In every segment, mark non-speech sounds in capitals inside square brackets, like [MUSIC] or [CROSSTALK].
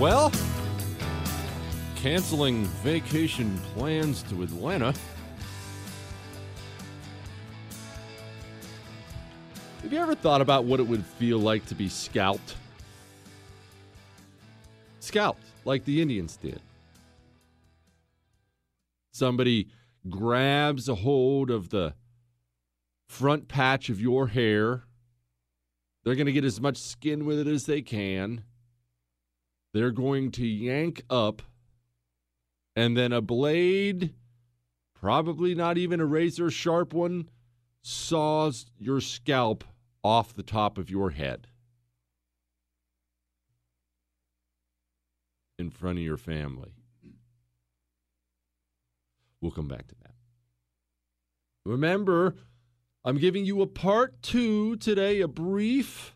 Well, canceling vacation plans to Atlanta. Have you ever thought about what it would feel like to be scalped? Scalped, like the Indians did. Somebody grabs a hold of the front patch of your hair. They're going to get as much skin with it as they can they're going to yank up, and then a blade, probably not even a razor sharp one, saws your scalp off the top of your head in front of your family. We'll come back to that. Remember, I'm giving you a part two today, a brief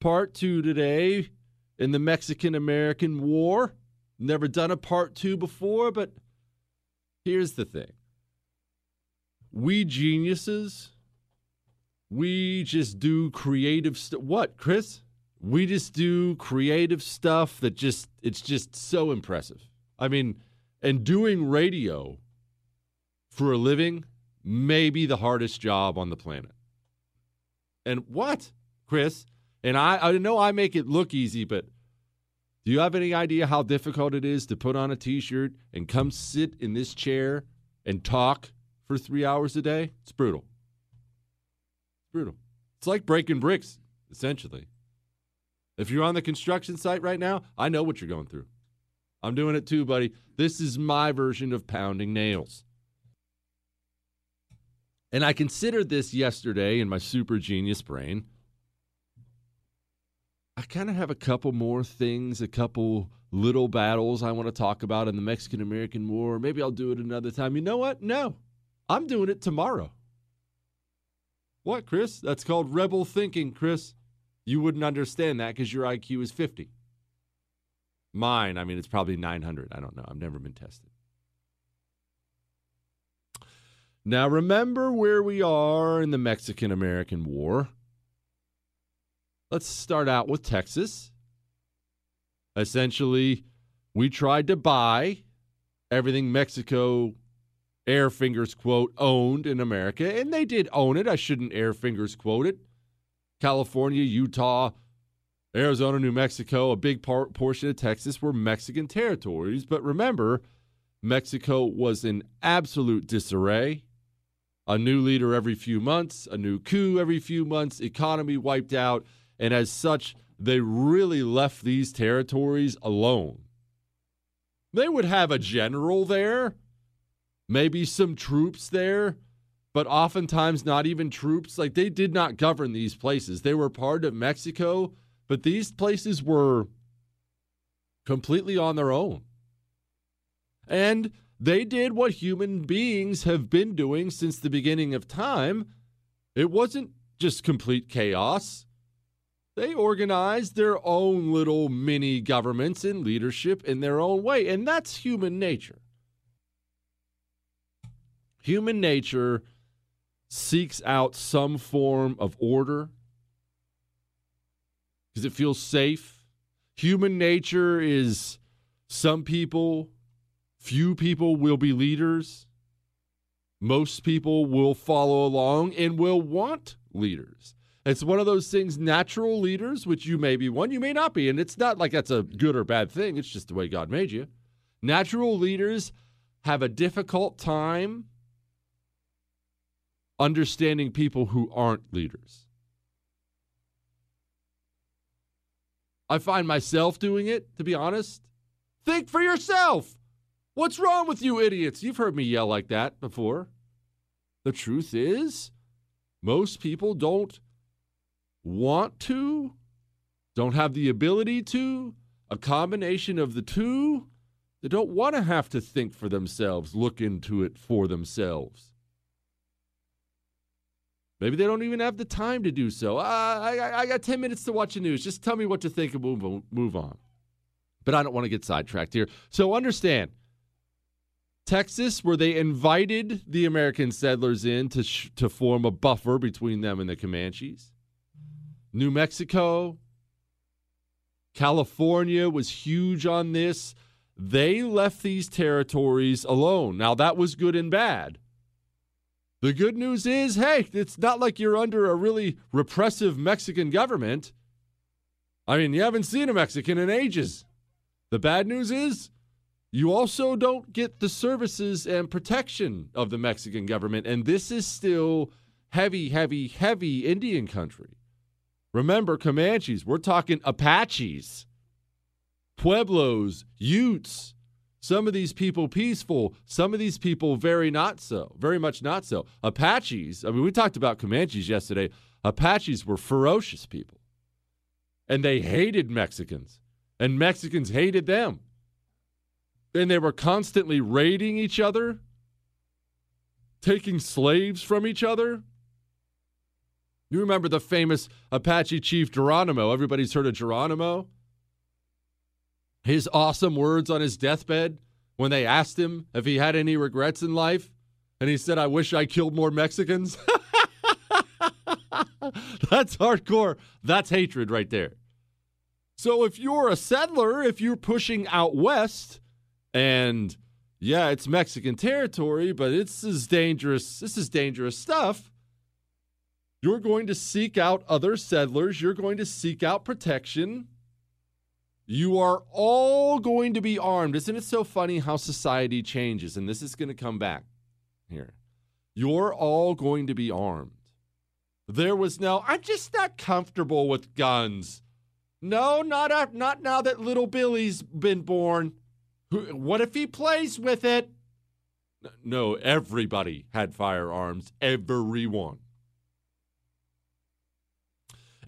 part two today in the Mexican American War. Never done a part two before, but here's the thing we geniuses, we just do creative stuff. What, Chris? We just do creative stuff that just, it's just so impressive. I mean, and doing radio for a living may be the hardest job on the planet. And what, Chris? And I, I know I make it look easy, but do you have any idea how difficult it is to put on a t shirt and come sit in this chair and talk for three hours a day? It's brutal. It's brutal. It's like breaking bricks, essentially. If you're on the construction site right now, I know what you're going through. I'm doing it too, buddy. This is my version of pounding nails. And I considered this yesterday in my super genius brain. I kind of have a couple more things, a couple little battles I want to talk about in the Mexican American War. Maybe I'll do it another time. You know what? No, I'm doing it tomorrow. What, Chris? That's called rebel thinking, Chris. You wouldn't understand that because your IQ is 50. Mine, I mean, it's probably 900. I don't know. I've never been tested. Now, remember where we are in the Mexican American War. Let's start out with Texas. Essentially, we tried to buy everything Mexico, air fingers quote, owned in America, and they did own it. I shouldn't air fingers quote it. California, Utah, Arizona, New Mexico, a big part, portion of Texas were Mexican territories. But remember, Mexico was in absolute disarray. A new leader every few months, a new coup every few months, economy wiped out. And as such, they really left these territories alone. They would have a general there, maybe some troops there, but oftentimes not even troops. Like they did not govern these places. They were part of Mexico, but these places were completely on their own. And they did what human beings have been doing since the beginning of time. It wasn't just complete chaos. They organize their own little mini governments and leadership in their own way, and that's human nature. Human nature seeks out some form of order because it feels safe. Human nature is some people, few people will be leaders. Most people will follow along and will want leaders. It's one of those things, natural leaders, which you may be one, you may not be. And it's not like that's a good or bad thing, it's just the way God made you. Natural leaders have a difficult time understanding people who aren't leaders. I find myself doing it, to be honest. Think for yourself. What's wrong with you idiots? You've heard me yell like that before. The truth is, most people don't want to, don't have the ability to, a combination of the two. They don't want to have to think for themselves, look into it for themselves. Maybe they don't even have the time to do so. Uh, I, I got 10 minutes to watch the news. Just tell me what to think and move, move on. But I don't want to get sidetracked here. So understand Texas, where they invited the American settlers in to, sh- to form a buffer between them and the Comanches. New Mexico, California was huge on this. They left these territories alone. Now, that was good and bad. The good news is hey, it's not like you're under a really repressive Mexican government. I mean, you haven't seen a Mexican in ages. The bad news is you also don't get the services and protection of the Mexican government. And this is still heavy, heavy, heavy Indian country. Remember, Comanches, we're talking Apaches, Pueblos, Utes. Some of these people peaceful, some of these people very not so, very much not so. Apaches, I mean, we talked about Comanches yesterday. Apaches were ferocious people, and they hated Mexicans, and Mexicans hated them. And they were constantly raiding each other. taking slaves from each other. You remember the famous Apache chief Geronimo? Everybody's heard of Geronimo. His awesome words on his deathbed when they asked him if he had any regrets in life. And he said, I wish I killed more Mexicans. [LAUGHS] That's hardcore. That's hatred right there. So if you're a settler, if you're pushing out west, and yeah, it's Mexican territory, but it's as dangerous. This is dangerous stuff. You're going to seek out other settlers. You're going to seek out protection. You are all going to be armed. Isn't it so funny how society changes? And this is going to come back here. You're all going to be armed. There was no, I'm just not comfortable with guns. No, not, not now that little Billy's been born. What if he plays with it? No, everybody had firearms. Everyone.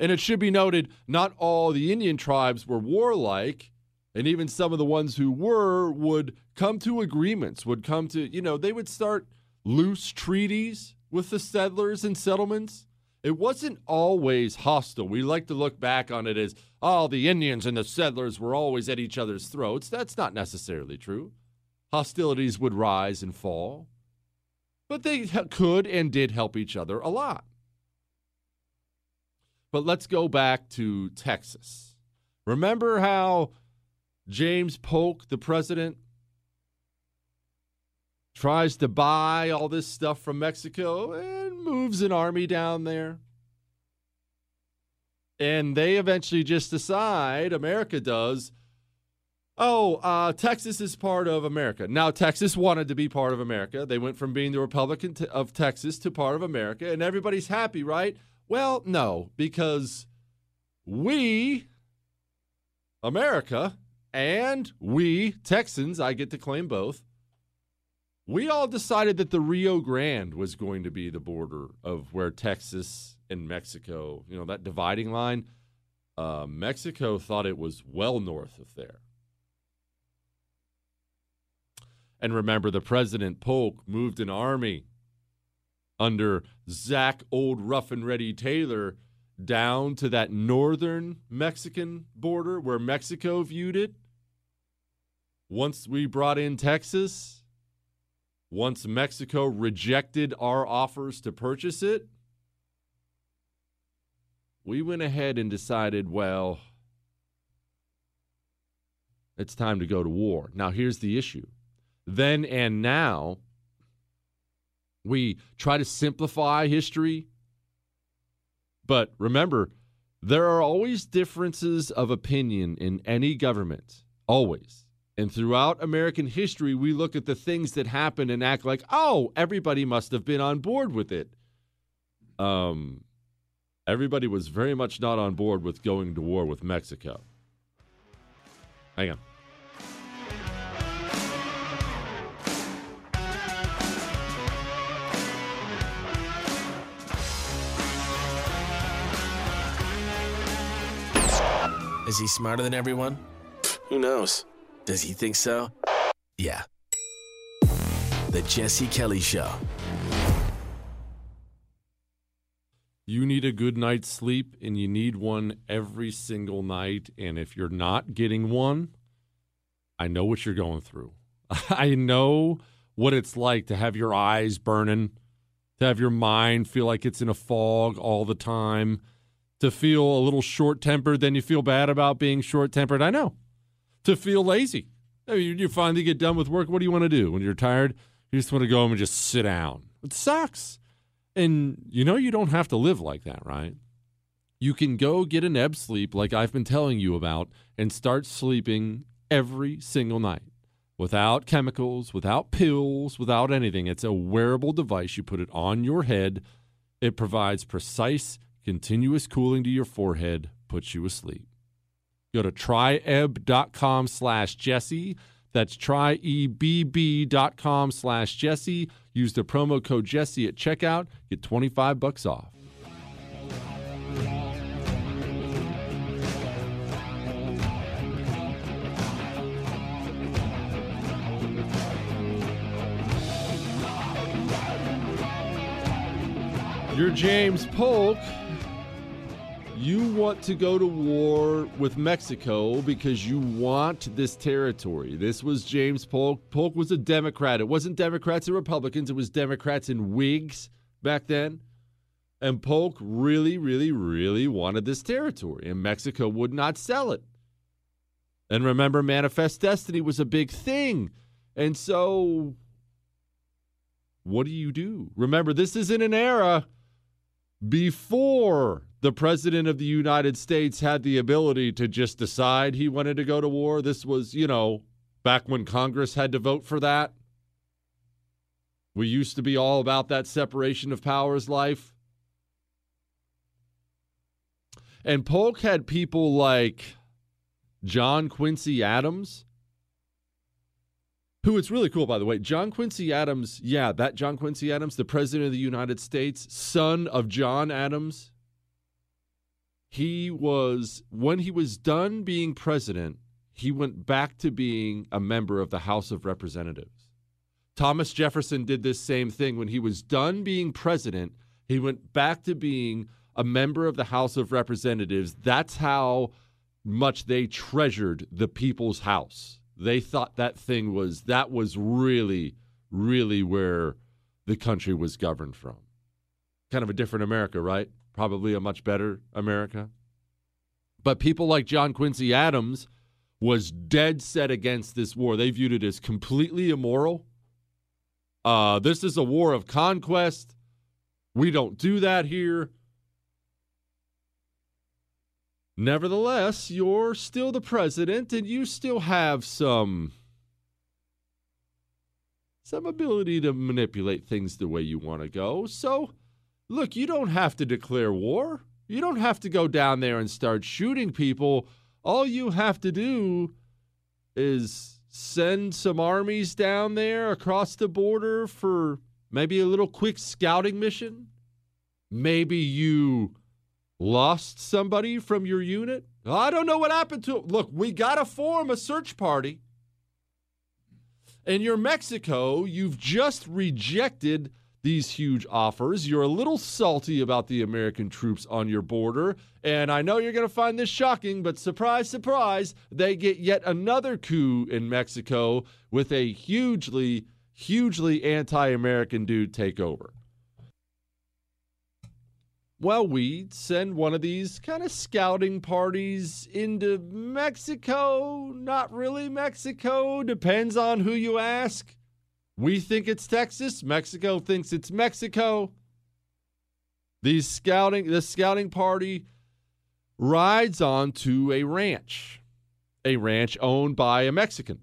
And it should be noted, not all the Indian tribes were warlike, and even some of the ones who were would come to agreements, would come to, you know, they would start loose treaties with the settlers and settlements. It wasn't always hostile. We like to look back on it as, oh, the Indians and the settlers were always at each other's throats. That's not necessarily true. Hostilities would rise and fall, but they could and did help each other a lot. But let's go back to Texas. Remember how James Polk, the president, tries to buy all this stuff from Mexico and moves an army down there? And they eventually just decide, America does, oh, uh, Texas is part of America. Now, Texas wanted to be part of America. They went from being the Republican of Texas to part of America, and everybody's happy, right? Well, no, because we, America, and we, Texans, I get to claim both, we all decided that the Rio Grande was going to be the border of where Texas and Mexico, you know, that dividing line. Uh, Mexico thought it was well north of there. And remember, the President Polk moved an army under Zach Old Rough and Ready Taylor down to that northern Mexican border where Mexico viewed it. Once we brought in Texas, once Mexico rejected our offers to purchase it, we went ahead and decided, well, it's time to go to war. Now, here's the issue. Then and now, we try to simplify history. But remember, there are always differences of opinion in any government, always. And throughout American history, we look at the things that happen and act like, oh, everybody must have been on board with it. Um, everybody was very much not on board with going to war with Mexico. Hang on. Is he smarter than everyone? Who knows? Does he think so? Yeah. The Jesse Kelly Show. You need a good night's sleep, and you need one every single night. And if you're not getting one, I know what you're going through. [LAUGHS] I know what it's like to have your eyes burning, to have your mind feel like it's in a fog all the time to feel a little short tempered, then you feel bad about being short tempered. I know. To feel lazy. I mean, you finally get done with work. What do you want to do when you're tired? You just want to go home and just sit down. It sucks. And you know, you don't have to live like that, right? You can go get an ebb sleep like I've been telling you about and start sleeping every single night without chemicals, without pills, without anything. It's a wearable device. You put it on your head, it provides precise Continuous cooling to your forehead puts you asleep. Go to tryebb.com slash Jesse. That's tryebb.com slash Jesse. Use the promo code Jesse at checkout. Get 25 bucks off. You're James Polk. You want to go to war with Mexico because you want this territory. This was James Polk. Polk was a Democrat. It wasn't Democrats and Republicans, it was Democrats and Whigs back then. And Polk really, really, really wanted this territory, and Mexico would not sell it. And remember, Manifest Destiny was a big thing. And so, what do you do? Remember, this is in an era before the President of the United States had the ability to just decide he wanted to go to war. This was, you know, back when Congress had to vote for that. We used to be all about that separation of powers life. And Polk had people like John Quincy Adams, who it's really cool, by the way. John Quincy Adams, yeah, that John Quincy Adams, the President of the United States, son of John Adams. He was, when he was done being president, he went back to being a member of the House of Representatives. Thomas Jefferson did this same thing. When he was done being president, he went back to being a member of the House of Representatives. That's how much they treasured the people's house. They thought that thing was that was really really where the country was governed from. Kind of a different America, right? Probably a much better America. But people like John Quincy Adams was dead set against this war. They viewed it as completely immoral. Uh, this is a war of conquest. We don't do that here. Nevertheless, you're still the president and you still have some some ability to manipulate things the way you want to go. So, look, you don't have to declare war. You don't have to go down there and start shooting people. All you have to do is send some armies down there across the border for maybe a little quick scouting mission. Maybe you lost somebody from your unit? I don't know what happened to it. Look, we got to form a search party. And you're Mexico, you've just rejected these huge offers. You're a little salty about the American troops on your border. And I know you're going to find this shocking, but surprise, surprise, they get yet another coup in Mexico with a hugely, hugely anti American dude take over. Well, we send one of these kind of scouting parties into Mexico. Not really Mexico. Depends on who you ask. We think it's Texas. Mexico thinks it's Mexico. These scouting, this scouting party rides on to a ranch, a ranch owned by a Mexican.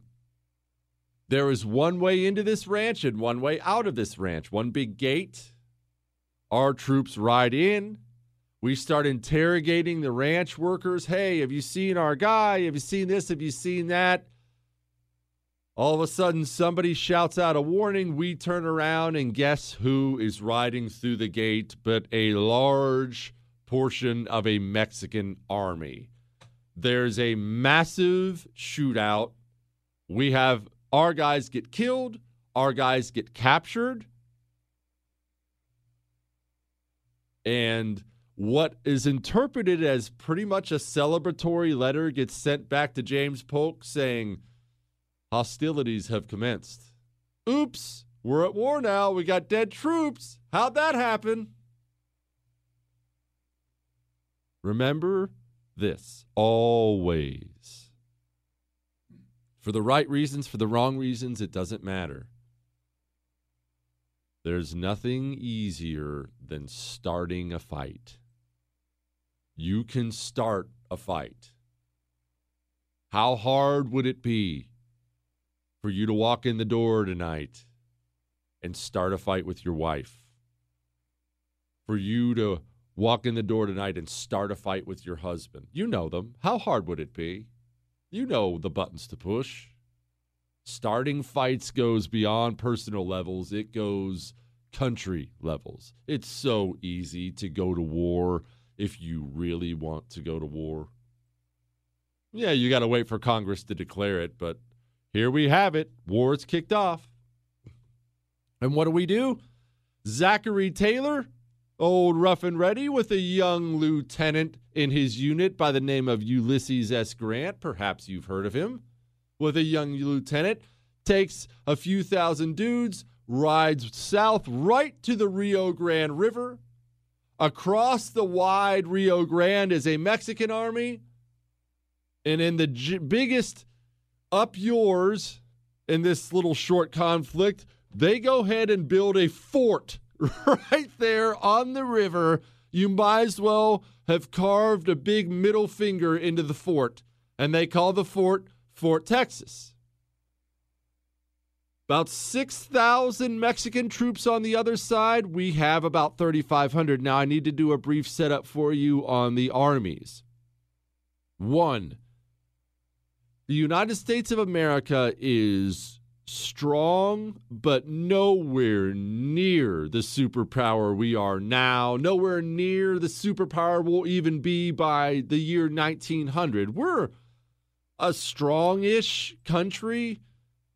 There is one way into this ranch and one way out of this ranch. One big gate our troops ride in. We start interrogating the ranch workers. Hey, have you seen our guy? Have you seen this? Have you seen that? All of a sudden, somebody shouts out a warning. We turn around, and guess who is riding through the gate but a large portion of a Mexican army? There's a massive shootout. We have our guys get killed, our guys get captured. and what is interpreted as pretty much a celebratory letter gets sent back to James Polk saying hostilities have commenced. Oops, we're at war now. We got dead troops. How'd that happen? Remember this always. For the right reasons, for the wrong reasons, it doesn't matter. There's nothing easier than starting a fight. You can start a fight. How hard would it be for you to walk in the door tonight and start a fight with your wife? For you to walk in the door tonight and start a fight with your husband? You know them. How hard would it be? You know the buttons to push starting fights goes beyond personal levels, it goes country levels. It's so easy to go to war if you really want to go to war. Yeah, you got to wait for Congress to declare it, but here we have it. War's kicked off. And what do we do? Zachary Taylor, Old Rough and Ready with a young lieutenant in his unit by the name of Ulysses S. Grant. Perhaps you've heard of him. With a young lieutenant, takes a few thousand dudes, rides south right to the Rio Grande River. Across the wide Rio Grande is a Mexican army. And in the biggest up yours in this little short conflict, they go ahead and build a fort [LAUGHS] right there on the river. You might as well have carved a big middle finger into the fort, and they call the fort Fort Texas. About 6,000 Mexican troops on the other side. We have about 3,500. Now, I need to do a brief setup for you on the armies. One, the United States of America is strong, but nowhere near the superpower we are now. Nowhere near the superpower we'll even be by the year 1900. We're a strong ish country.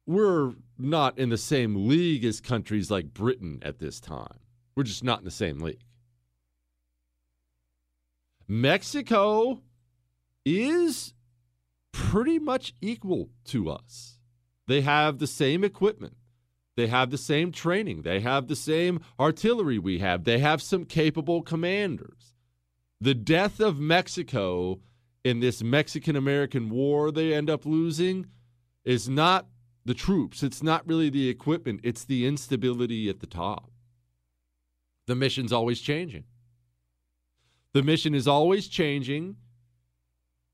We're not in the same league as countries like Britain at this time. We're just not in the same league. Mexico is pretty much equal to us. They have the same equipment. They have the same training. They have the same artillery we have. They have some capable commanders. The death of Mexico in this Mexican American war they end up losing is not the troops, it's not really the equipment, it's the instability at the top. The mission's always changing. The mission is always changing.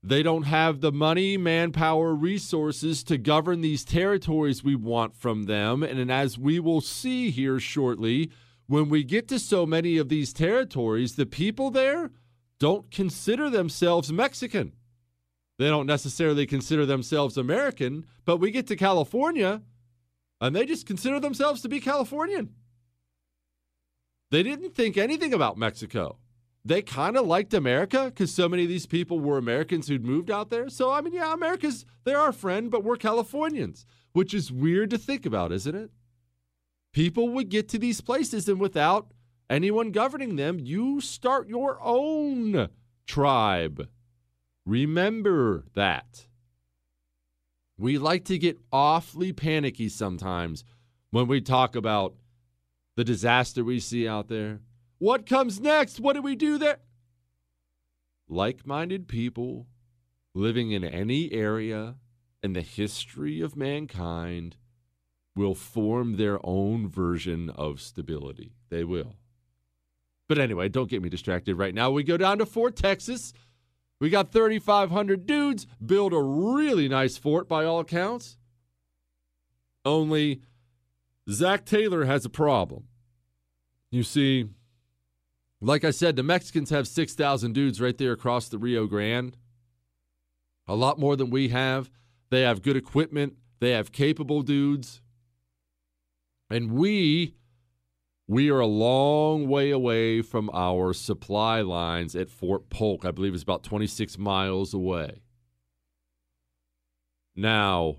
They don't have the money, manpower, resources to govern these territories we want from them. And as we will see here shortly, when we get to so many of these territories, the people there don't consider themselves Mexican. They don't necessarily consider themselves American, but we get to California and they just consider themselves to be Californian. They didn't think anything about Mexico they kind of liked America because so many of these people were Americans who'd moved out there. So, I mean, yeah, America's, they're our friend, but we're Californians, which is weird to think about, isn't it? People would get to these places and without anyone governing them, you start your own tribe. Remember that. We like to get awfully panicky sometimes when we talk about the disaster we see out there what comes next? What do we do there? Like minded people living in any area in the history of mankind will form their own version of stability. They will. But anyway, don't get me distracted right now. We go down to Fort Texas. We got 3,500 dudes, build a really nice fort by all accounts. Only Zach Taylor has a problem. You see, like I said, the Mexicans have 6,000 dudes right there across the Rio Grande. A lot more than we have. They have good equipment, they have capable dudes. And we we are a long way away from our supply lines at Fort Polk. I believe it's about 26 miles away. Now,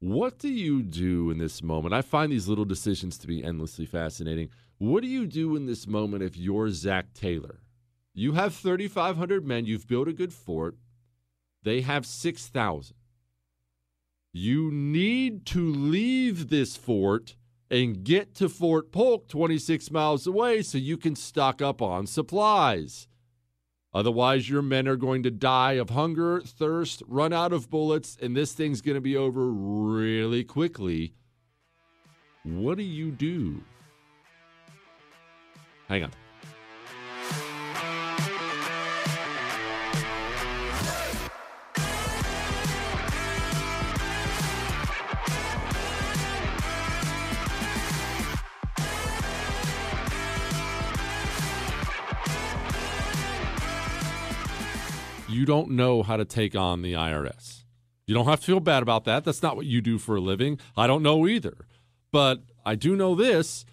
what do you do in this moment? I find these little decisions to be endlessly fascinating. What do you do in this moment if you're Zach Taylor? You have 3,500 men, you've built a good fort, they have 6,000. You need to leave this fort and get to Fort Polk 26 miles away so you can stock up on supplies. Otherwise, your men are going to die of hunger, thirst, run out of bullets, and this thing's going to be over really quickly. What do you do? Hang on. You don't know how to take on the IRS. You don't have to feel bad about that. That's not what you do for a living. I don't know either. But I do know this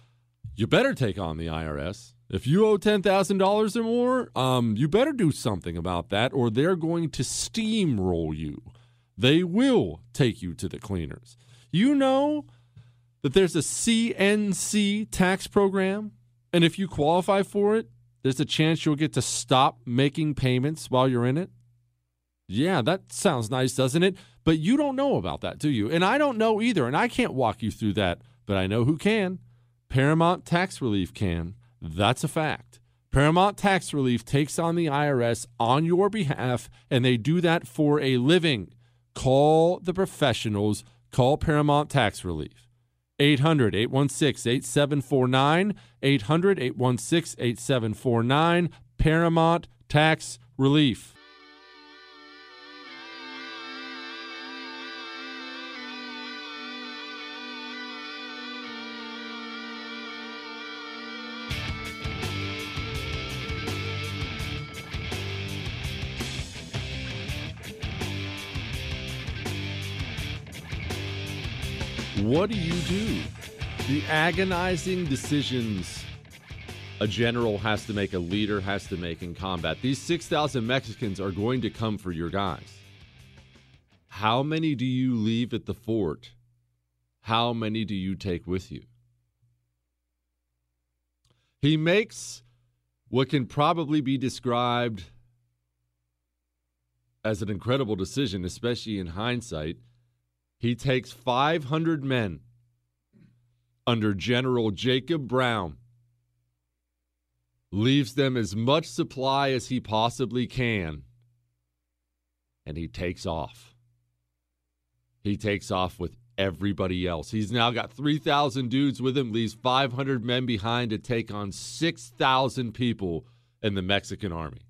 you better take on the IRS. If you owe $10,000 or more, um, you better do something about that, or they're going to steamroll you. They will take you to the cleaners. You know that there's a CNC tax program And if you qualify for it, there's a chance you'll get to stop making payments while you're in it. Yeah, that sounds nice, doesn't it? But you don't know about that, do you? And I don't know either, and I can't walk you through that, but I know who can. Paramount Tax Relief can. That's a fact. Paramount Tax Relief takes on the IRS on your behalf, and they do that for a living. Call the professionals, call Paramount Tax Relief. 800 816 8749. 800 816 8749. Paramount Tax Relief. What do you do? The agonizing decisions a general has to make, a leader has to make in combat. These 6,000 Mexicans are going to come for your guys. How many do you leave at the fort? How many do you take with you? He makes what can probably be described as an incredible decision, especially in hindsight. He takes 500 men under General Jacob Brown, leaves them as much supply as he possibly can, and he takes off. He takes off with everybody else. He's now got 3,000 dudes with him, leaves 500 men behind to take on 6,000 people in the Mexican army.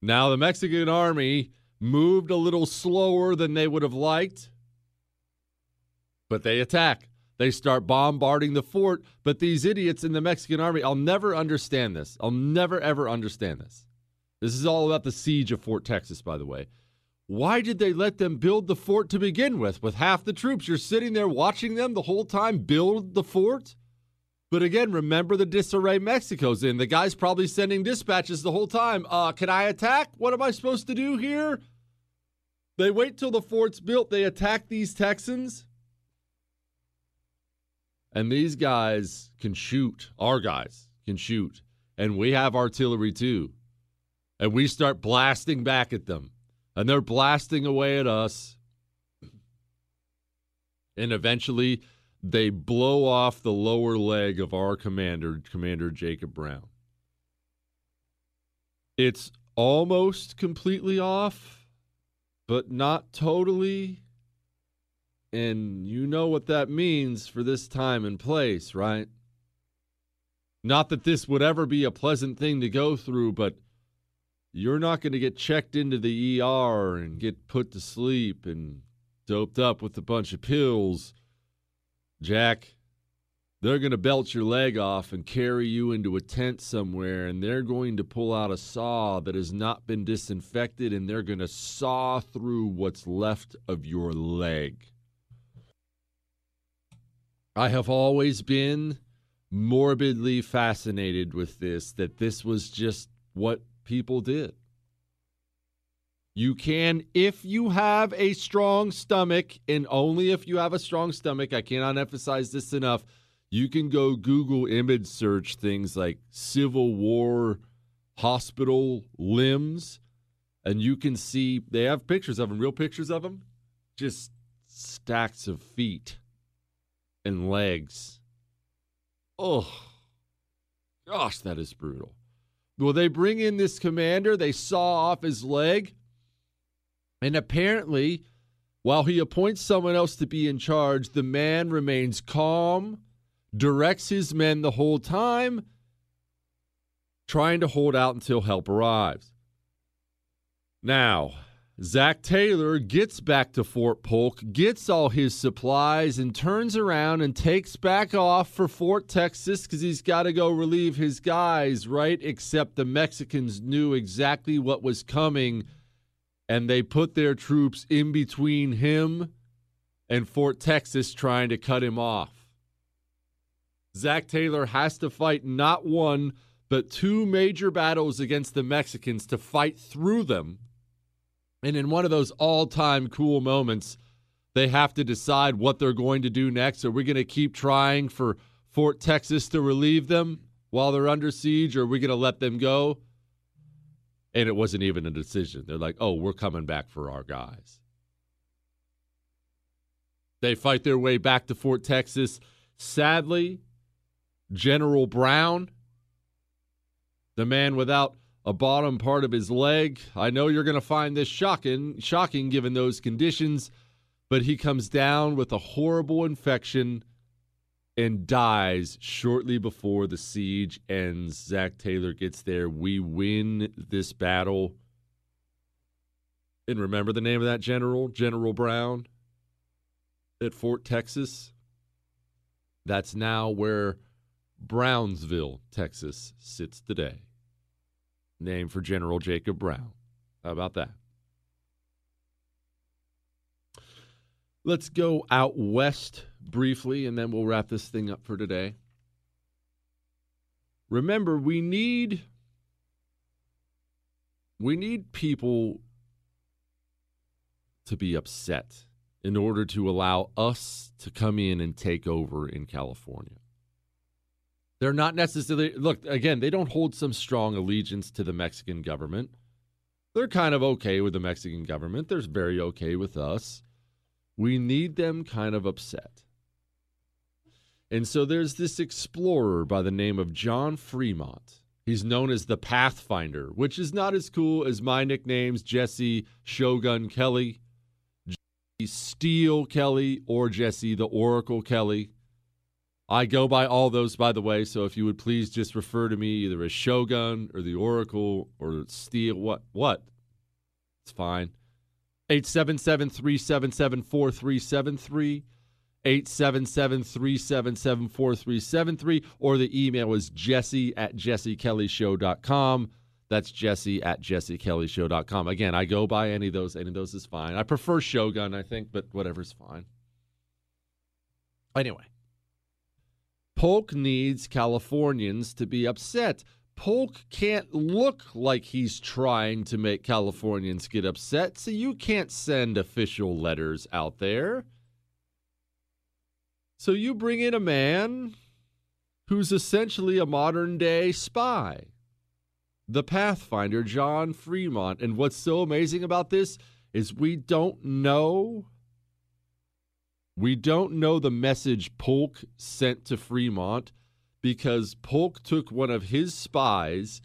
Now, the Mexican army moved a little slower than they would have liked, but they attack. They start bombarding the fort, but these idiots in the Mexican army, I'll never understand this. I'll never, ever understand this. This is all about the siege of Fort Texas, by the way. Why did they let them build the fort to begin with? With half the troops, you're sitting there watching them the whole time build the fort? But again, remember the disarray Mexico's in. The guy's probably sending dispatches the whole time. Uh, can I attack? What am I supposed to do here? They wait till the fort's built, they attack these Texans. And these guys can shoot. Our guys can shoot. And we have artillery too. And we start blasting back at them. And they're blasting away at us. And eventually, they blow off the lower leg of our commander, Commander Jacob Brown. It's almost completely off but not totally. And you know what that means for this time and place, right? Not that this would ever be a pleasant thing to go through, but you're not going to get checked into the ER and get put to sleep and doped up with a bunch of pills. Jack, they're going to belt your leg off and carry you into a tent somewhere, and they're going to pull out a saw that has not been disinfected, and they're going to saw through what's left of your leg. I have always been morbidly fascinated with this, that this was just what people did. You can, if you have a strong stomach, and only if you have a strong stomach, I cannot emphasize this enough you can go Google image search things like Civil War hospital limbs, and you can see they have pictures of them, real pictures of them, just stacks of feet and legs. Oh, gosh, that is brutal. Well, they bring in this commander, they saw off his leg, and apparently, while he appoints someone else to be in charge, the man remains calm directs his men the whole time, trying to hold out until help arrives. Now, Zach Taylor gets back to Fort Polk, gets all his supplies, and turns around and takes back off for Fort Texas because he's got to go relieve his guys, right? Except the Mexicans knew exactly what was coming, and they put their troops in between him and Fort Texas trying to cut him off. Zach Taylor has to fight not one, but two major battles against the Mexicans to fight through them. And in one of those all time cool moments, they have to decide what they're going to do next. Are we going to keep trying for Fort Texas to relieve them while they're under siege, or are we going to let them go? And it wasn't even a decision. They're like, oh, we're coming back for our guys. They fight their way back to Fort Texas. Sadly, General Brown, the man without a bottom part of his leg, I know you're going to find this shocking, shocking given those conditions, but he comes down with a horrible infection and dies shortly before the siege ends. Zach Taylor gets there. We win this battle. And remember the name of that general, General Brown, at Fort Texas? That's now where Brownsville, Texas sits today. Named for General Jacob Brown. How about that? Let's go out west briefly, and then we'll wrap this thing up for today. Remember, we need we need people to be upset in order to allow us to come in and take over in California. They're not necessarily look again, they don't hold some strong allegiance to the Mexican government. They're kind of okay with the Mexican government. They're very okay with us. We need them kind of upset. And so there's this explorer by the name of John Fremont. He's known as the Pathfinder, which is not as cool as my nicknames Jesse Shogun Kelly, Jesse Steel Kelly, or Jesse the Oracle Kelly. I go by all those, by the way. So if you would please just refer to me either as Shogun or the Oracle or Steel, what? What? It's fine. 877 377 4373. 877 377 4373, or the email is jesse at jessekellyshow.com. That's jesse at jessekellyshow.com. Again, I go by any of those. Any of those is fine. I prefer Shogun, I think, but whatever's fine. Anyway, Polk needs Californians to be upset. Polk can't look like he's trying to make Californians get upset, so you can't send official letters out there. So you bring in a man who's essentially a modern day spy, the Pathfinder, John Fremont. And what's so amazing about this is we don't know. We don't know the message Polk sent to Fremont because Polk took one of his spies,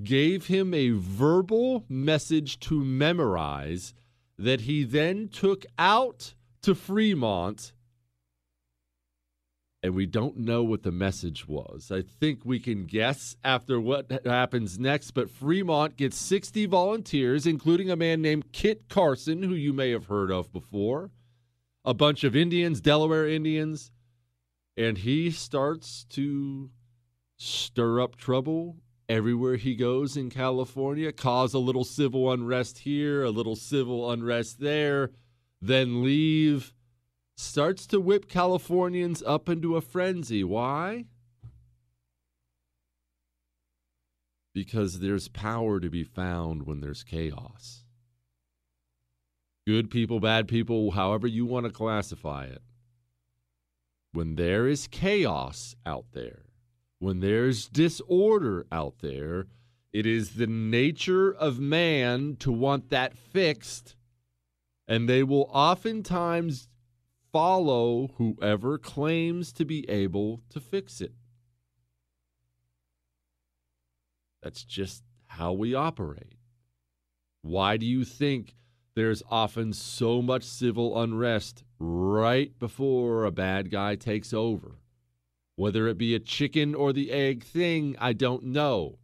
gave him a verbal message to memorize that he then took out to Fremont and we don't know what the message was. I think we can guess after what happens next, but Fremont gets 60 volunteers, including a man named Kit Carson, who you may have heard of before, a bunch of Indians, Delaware Indians, and he starts to stir up trouble everywhere he goes in California, cause a little civil unrest here, a little civil unrest there, then leave starts to whip Californians up into a frenzy. Why? Because there's power to be found when there's chaos. Good people, bad people, however you want to classify it. When there is chaos out there, when there's disorder out there, it is the nature of man to want that fixed, and they will oftentimes follow whoever claims to be able to fix it. That's just how we operate. Why do you think there's often so much civil unrest right before a bad guy takes over? Whether it be a chicken or the egg thing, I don't know.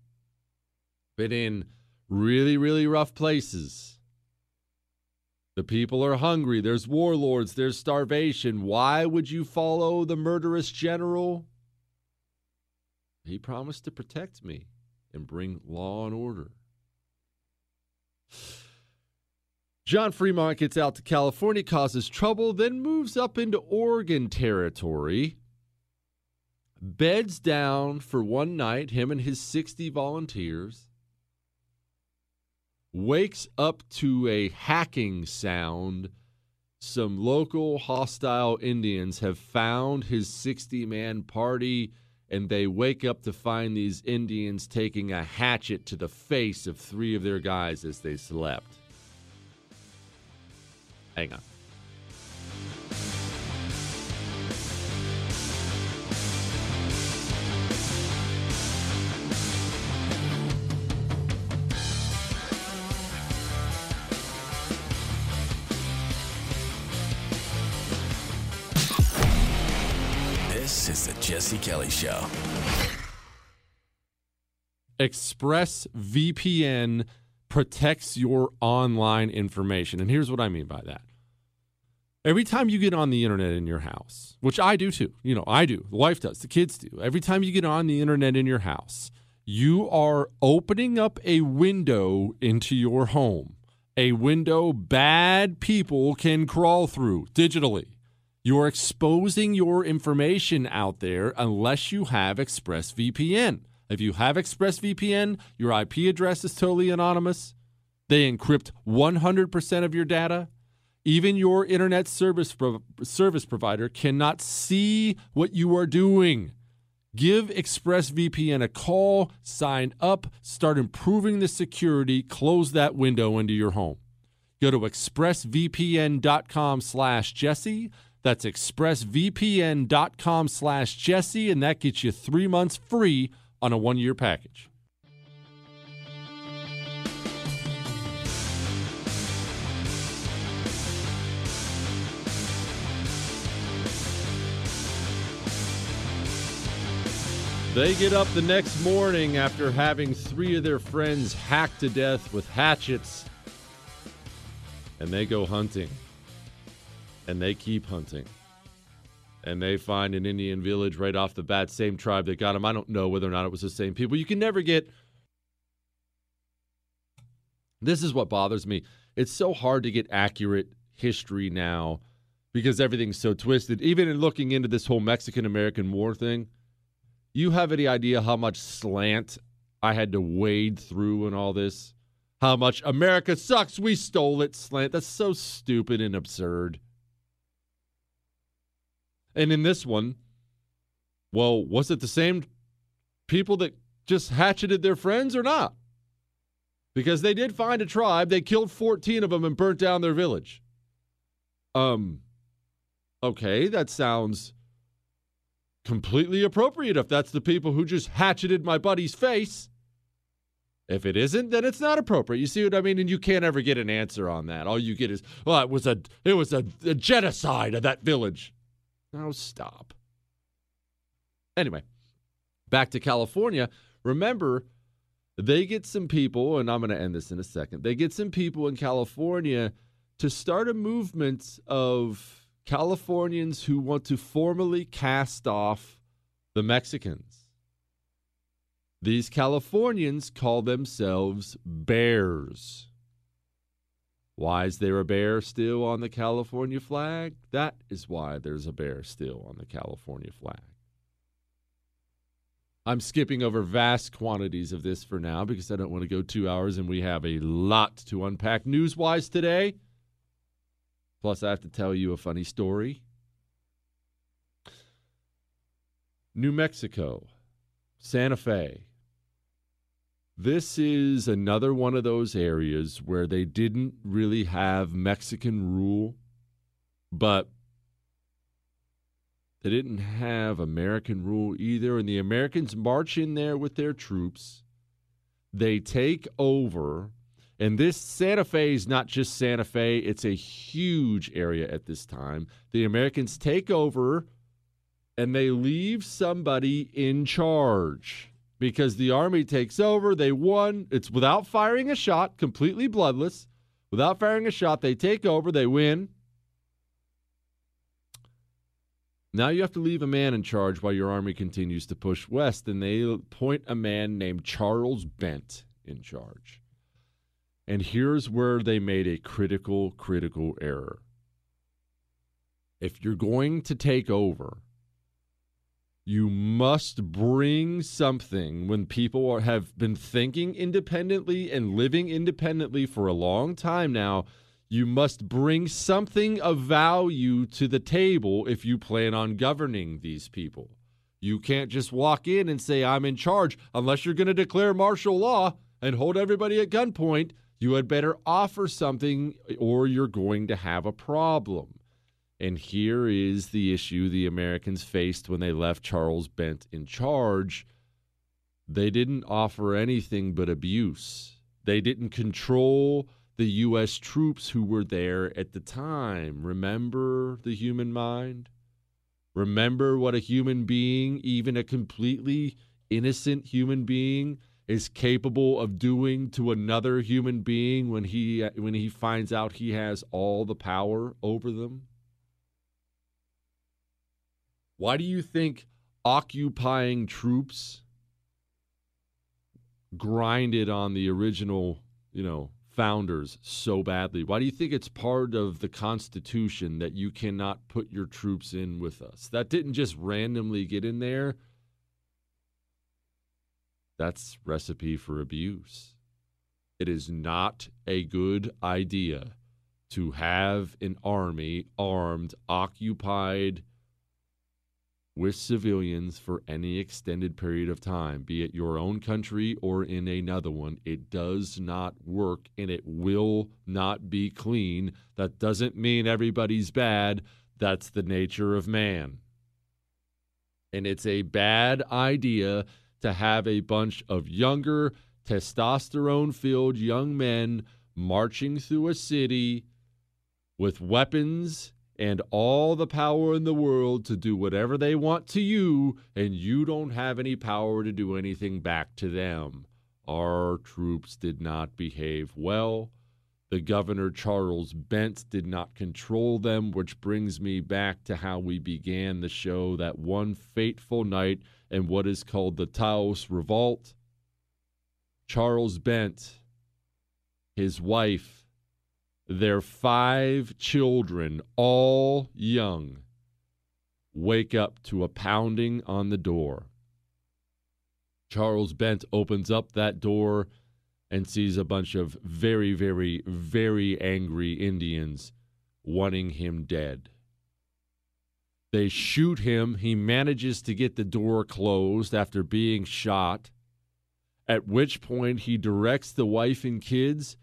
But in really, really rough places, the people are hungry. There's warlords. There's starvation. Why would you follow the murderous general? He promised to protect me and bring law and order. John Fremont gets out to California, causes trouble, then moves up into Oregon territory, beds down for one night, him and his 60 volunteers wakes up to a hacking sound some local hostile Indians have found his 60 man party, and they wake up to find these Indians taking a hatchet to the face of three of their guys as they slept. Hang on. This is the Jesse Kelly Show. ExpressVPN protects your online information. And here's what I mean by that. Every time you get on the internet in your house, which I do too, you know, I do, the wife does, the kids do. Every time you get on the internet in your house, you are opening up a window into your home, a window bad people can crawl through digitally. You're exposing your information out there unless you have ExpressVPN. If you have ExpressVPN, your IP address is totally anonymous. They encrypt 100% of your data. Even your internet service service provider cannot see what you are doing. Give ExpressVPN a call, sign up, start improving the security, close that window into your home. Go to expressvpn.com slash Jesse. That's expressvpn.com slash Jesse, and that gets you three months free on a one-year package. They get up the next morning after having three of their friends hacked to death with hatchets, and they go hunting. And they keep hunting. And they find an Indian village right off the bat, same tribe that got them. I don't know whether or not it was the same people. You can never get. This is what bothers me. It's so hard to get accurate history now because everything's so twisted. Even in looking into this whole Mexican American War thing, you have any idea how much slant I had to wade through and all this? How much America sucks, we stole it slant. That's so stupid and absurd. And in this one, well, was it the same people that just hatcheted their friends or not? Because they did find a tribe, they killed 14 of them and burnt down their village. Um okay, that sounds completely appropriate if that's the people who just hatcheted my buddy's face. If it isn't, then it's not appropriate. You see what I mean? And you can't ever get an answer on that. All you get is, well, it was a it was a, a genocide of that village. Now stop. Anyway, back to California. Remember, they get some people, and I'm going to end this in a second. They get some people in California to start a movement of Californians who want to formally cast off the Mexicans. These Californians call themselves bears. Why is there a bear still on the California flag? That is why there's a bear still on the California flag. I'm skipping over vast quantities of this for now because I don't want to go two hours and we have a lot to unpack news wise today. Plus, I have to tell you a funny story. New Mexico, Santa Fe. This is another one of those areas where they didn't really have Mexican rule, but they didn't have American rule either. And the Americans march in there with their troops. They take over. And this Santa Fe is not just Santa Fe, it's a huge area at this time. The Americans take over and they leave somebody in charge because the army takes over. They won. It's without firing a shot, completely bloodless. Without firing a shot, they take over, they win. Now you have to leave a man in charge while your army continues to push west, and they point a man named Charles Bent in charge. And here's where they made a critical, critical error. If you're going to take over, you must bring something when people are, have been thinking independently and living independently for a long time now. You must bring something of value to the table if you plan on governing these people. You can't just walk in and say, I'm in charge, unless you're going to declare martial law and hold everybody at gunpoint. You had better offer something or you're going to have a problem. And here is the issue the Americans faced when they left Charles Bent in charge. They didn't offer anything but abuse. They didn't control the U.S. troops who were there at the time. Remember the human mind? Remember what a human being, even a completely innocent human being, is capable of doing to another human being when he when he finds out he has all the power over them? Why do you think occupying troops grinded on the original, you know, founders so badly? Why do you think it's part of the Constitution that you cannot put your troops in with us? That didn't just randomly get in there. That's recipe for abuse. It is not a good idea to have an army armed, occupied, with civilians for any extended period of time, be it your own country or in another one. It does not work and it will not be clean. That doesn't mean everybody's bad. That's the nature of man. And it's a bad idea to have a bunch of younger, testosterone filled young men marching through a city with weapons and all the power in the world to do whatever they want to you, and you don't have any power to do anything back to them. Our troops did not behave well. The governor, Charles Bent, did not control them, which brings me back to how we began the show that one fateful night in what is called the Taos Revolt. Charles Bent, his wife, their five children, all young, wake up to a pounding on the door. Charles Bent opens up that door and sees a bunch of very, very, very angry Indians wanting him dead. They shoot him. He manages to get the door closed after being shot, at which point he directs the wife and kids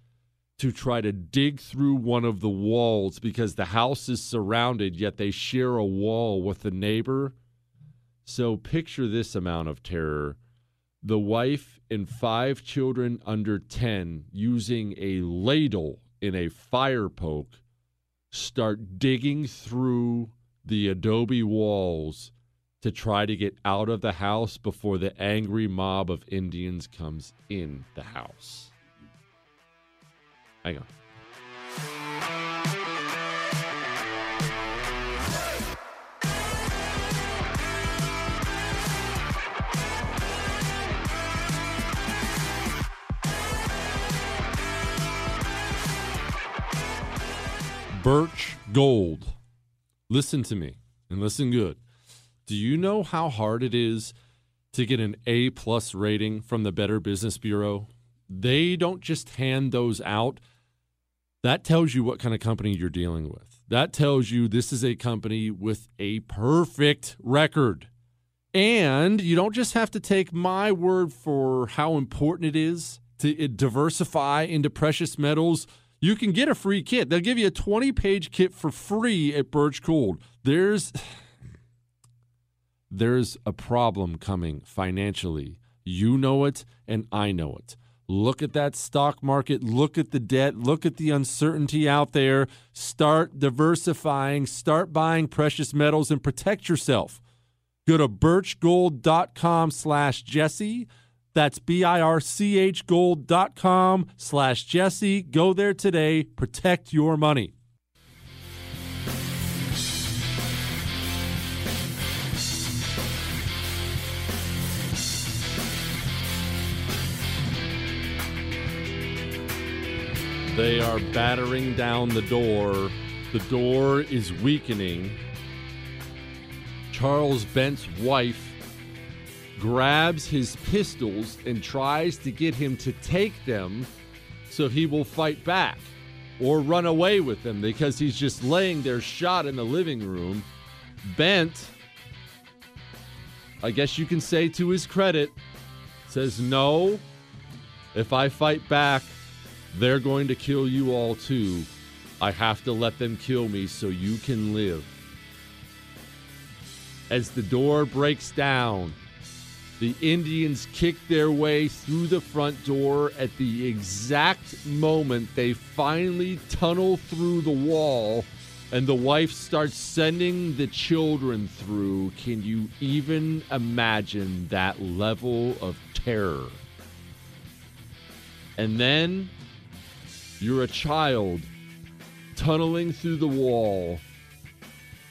to try to dig through one of the walls because the house is surrounded, yet they share a wall with the neighbor. So picture this amount of terror. The wife and five children under 10 using a ladle in a fire poke start digging through the adobe walls to try to get out of the house before the angry mob of Indians comes in the house. Hang on. Birch Gold. Listen to me and listen good. Do you know how hard it is to get an A plus rating from the Better Business Bureau? They don't just hand those out that tells you what kind of company you're dealing with. That tells you this is a company with a perfect record. And you don't just have to take my word for how important it is to diversify into precious metals. You can get a free kit. They'll give you a 20 page kit for free at Birch Gold. There's [SIGHS] there's a problem coming financially. You know it and I know it. Look at that stock market. Look at the debt. Look at the uncertainty out there. Start diversifying. Start buying precious metals and protect yourself. Go to birchgold.com slash Jesse. That's B-I-R-C-H gold.com slash Jesse. Go there today. Protect your money. They are battering down the door. The door is weakening. Charles Bent's wife grabs his pistols and tries to get him to take them so he will fight back. or run away with them because he's just laying there shot in the living room, bent. I guess you can say to his credit, says, No, if I fight back, they're going to kill you all too. I have to let them kill me so you can live. As the door breaks down, the Indians kick their way through the front door at the exact moment they finally tunnel through the wall and the wife starts sending the children through. Can you even imagine that level of terror? And then you're a child tunneling through the wall,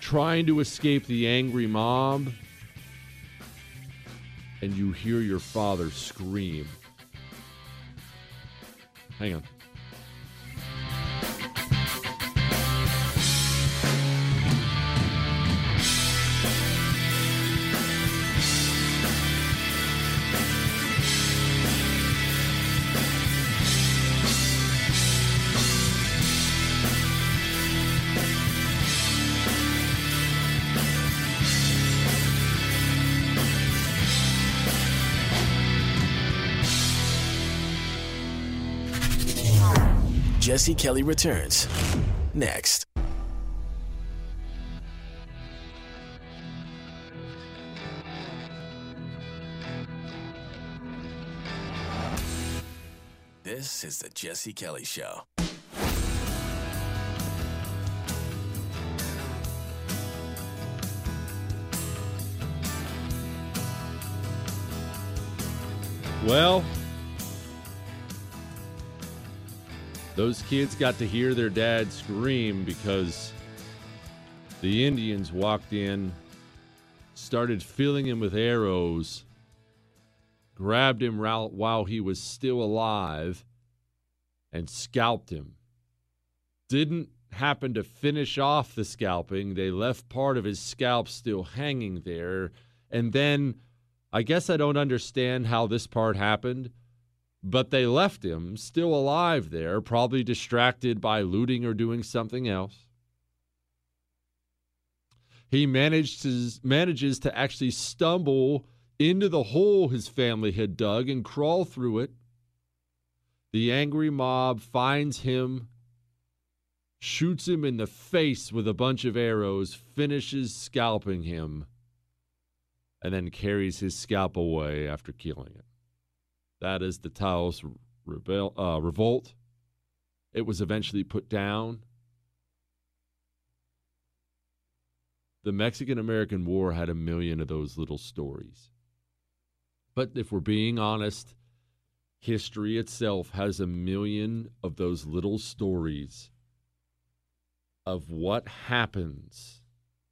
trying to escape the angry mob, and you hear your father scream. Hang on. Jesse Kelly returns next. This is the Jesse Kelly Show. Well, those kids got to hear their dad scream because the Indians walked in, started filling him with arrows, grabbed him while he was still alive, and scalped him. Didn't happen to finish off the scalping. They left part of his scalp still hanging there. And then I guess I don't understand how this part happened, but they left him still alive there, probably distracted by looting or doing something else. He managed to, manages to actually stumble into the hole his family had dug and crawl through it. The angry mob finds him, shoots him in the face with a bunch of arrows, finishes scalping him and then carries his scalp away after killing it. That is the Taos rebel, uh, revolt. It was eventually put down. The Mexican American War had a million of those little stories. But if we're being honest, history itself has a million of those little stories of what happens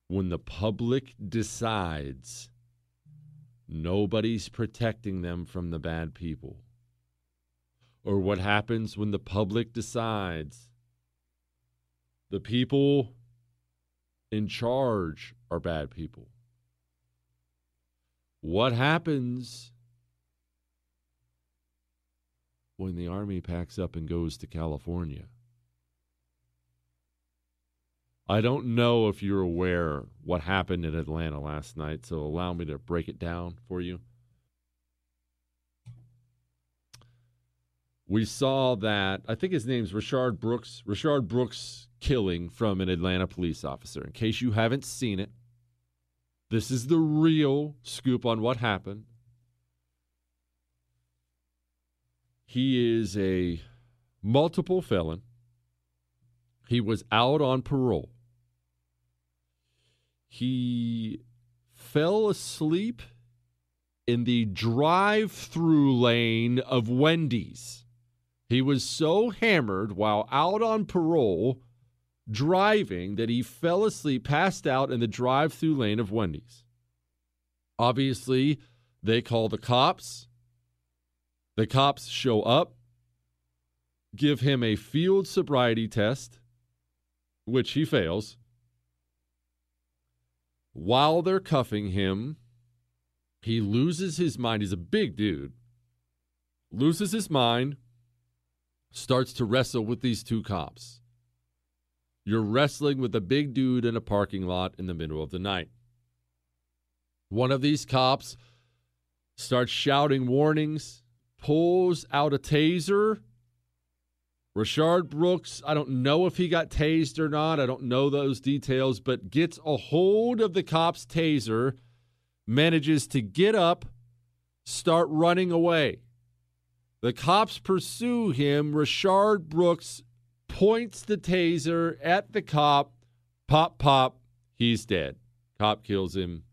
when the public decides Nobody's protecting them from the bad people. Or what happens when the public decides the people in charge are bad people. What happens when the army packs up and goes to California? I don't know if you're aware what happened in Atlanta last night, so allow me to break it down for you. We saw that I think his name's Rayshard Brooks. Rayshard Brooks killing from an Atlanta police officer. In case you haven't seen it, this is the real scoop on what happened. He is a multiple felon. He was out on parole he fell asleep in the drive through lane of Wendy's. He was so hammered while out on parole driving that he fell asleep, passed out in the drive through lane of Wendy's. Obviously, they call the cops. The cops show up, give him a field sobriety test, which he fails while they're cuffing him, he loses his mind. He's a big dude. Loses his mind, starts to wrestle with these two cops. You're wrestling with a big dude in a parking lot in the middle of the night. One of these cops starts shouting warnings, pulls out a taser. Rayshard Brooks, I don't know if he got tased or not. I don't know those details, but gets a hold of the cop's taser, manages to get up, start running away. The cops pursue him. Rayshard Brooks points the taser at the cop. Pop, pop. He's dead. Cop kills him.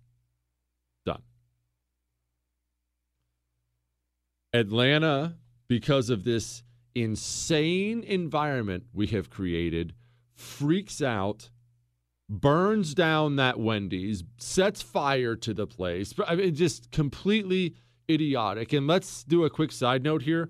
Done. Atlanta, because of this insane environment we have created, freaks out, burns down that Wendy's, sets fire to the place. I mean, just completely idiotic. And let's do a quick side note here.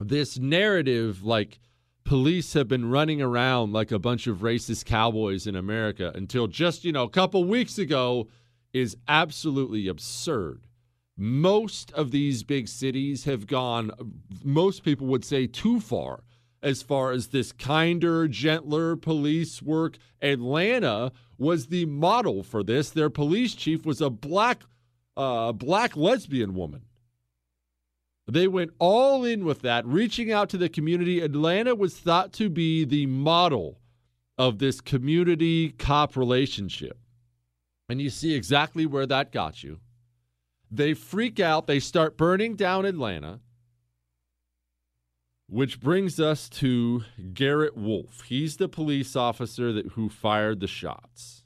This narrative, like police have been running around like a bunch of racist cowboys in America until just, you know, a couple weeks ago, is absolutely absurd. Most of these big cities have gone, most people would say, too far as far as this kinder, gentler police work. Atlanta was the model for this. Their police chief was a black a black lesbian woman. They went all in with that, reaching out to the community. Atlanta was thought to be the model of this community cop relationship. And you see exactly where that got you. They freak out, they start burning down Atlanta, which brings us to Garrett Rolfe. He's the police officer that, who fired the shots.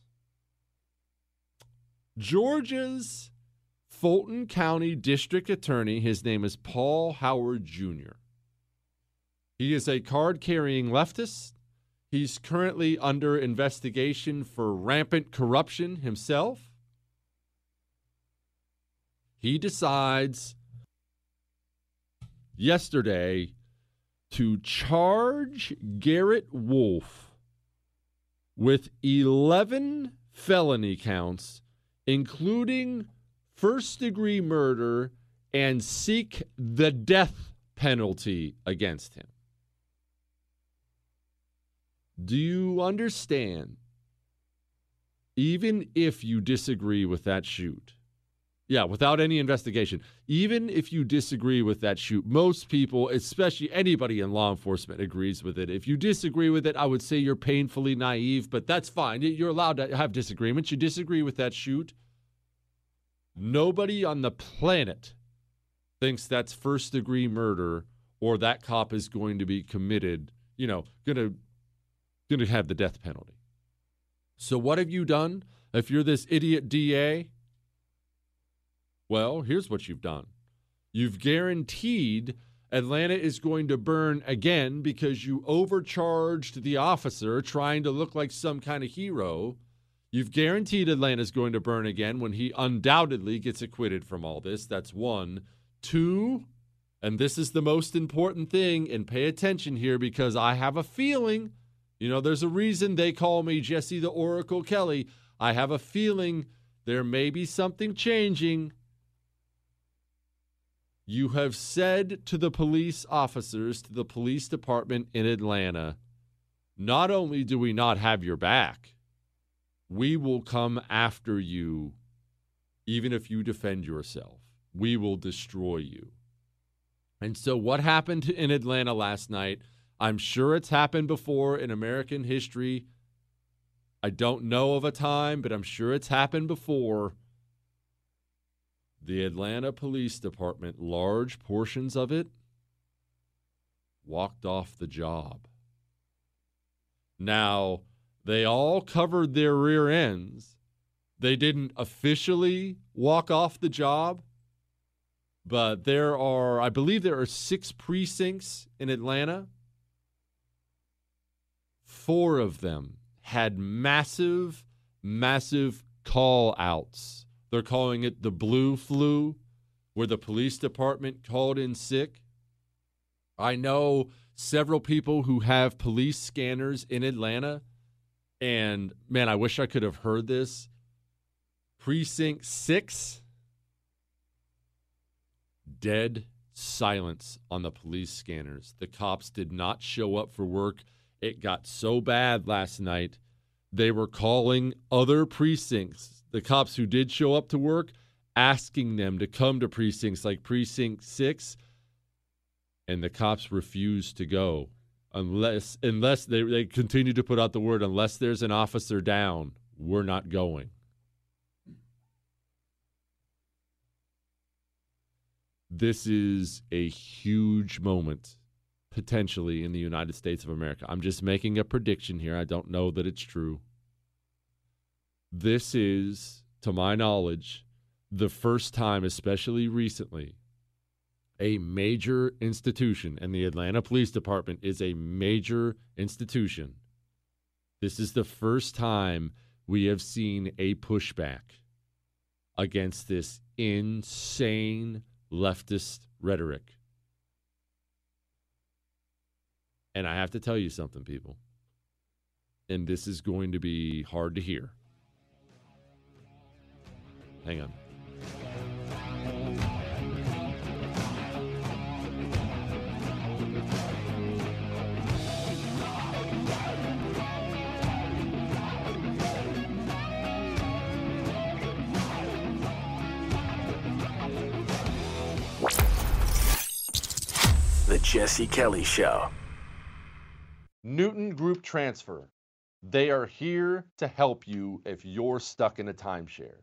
Georgia's Fulton County District Attorney. His name is Paul Howard Jr. He is a card carrying leftist. He's currently under investigation for rampant corruption himself. He decides yesterday to charge Garrett Rolfe with 11 felony counts, including first degree murder and seek the death penalty against him. Do you understand? Even if you disagree with that shoot, yeah, without any investigation, even if you disagree with that shoot, most people, especially anybody in law enforcement, agrees with it. If you disagree with it, I would say you're painfully naive, but that's fine. You're allowed to have disagreements. You disagree with that shoot, Nobody on the planet thinks that's first degree murder or that cop is going to be committed, you know, going to have the death penalty. So what have you done? If you're this idiot DA, well, here's what you've done. You've guaranteed Atlanta is going to burn again because you overcharged the officer trying to look like some kind of hero You've guaranteed Atlanta's going to burn again when he undoubtedly gets acquitted from all this. That's one. Two, and this is the most important thing, and pay attention here because I have a feeling, you know, there's a reason they call me Jesse the Oracle Kelly. I have a feeling there may be something changing. You have said to the police officers, to the police department in Atlanta, not only do we not have your back, we will come after you, even if you defend yourself. We will destroy you. And so, what happened in Atlanta last night? I'm sure it's happened before in American history. I don't know of a time, but I'm sure it's happened before. The Atlanta Police Department, large portions of it, walked off the job. Now, they all covered their rear ends. They didn't officially walk off the job, but there are, I believe, there are six precincts in Atlanta. Four of them had massive, massive call outs. They're calling it the blue flu, where the police department called in sick. I know several people who have police scanners in Atlanta and man, I wish I could have heard this. Precinct six, dead silence on the police scanners. The cops did not show up for work It got so bad last night, they were calling other precincts, the cops who did show up to work, asking them to come to precincts like Precinct 6, and the cops refused to go unless unless they, they continue to put out the word unless there's an officer down, we're not going. This is a huge moment potentially in the United States of America. I'm just making a prediction here. I don't know that it's true. This is, to my knowledge, the first time, especially recently, a major institution, and the Atlanta Police Department is a major institution. This is the first time we have seen a pushback against this insane leftist rhetoric. And I have to tell you something, people. And this is going to be hard to hear. Hang on. The Jesse Kelly Show. Newton Group Transfer. They are here to help you if you're stuck in a timeshare.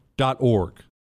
org.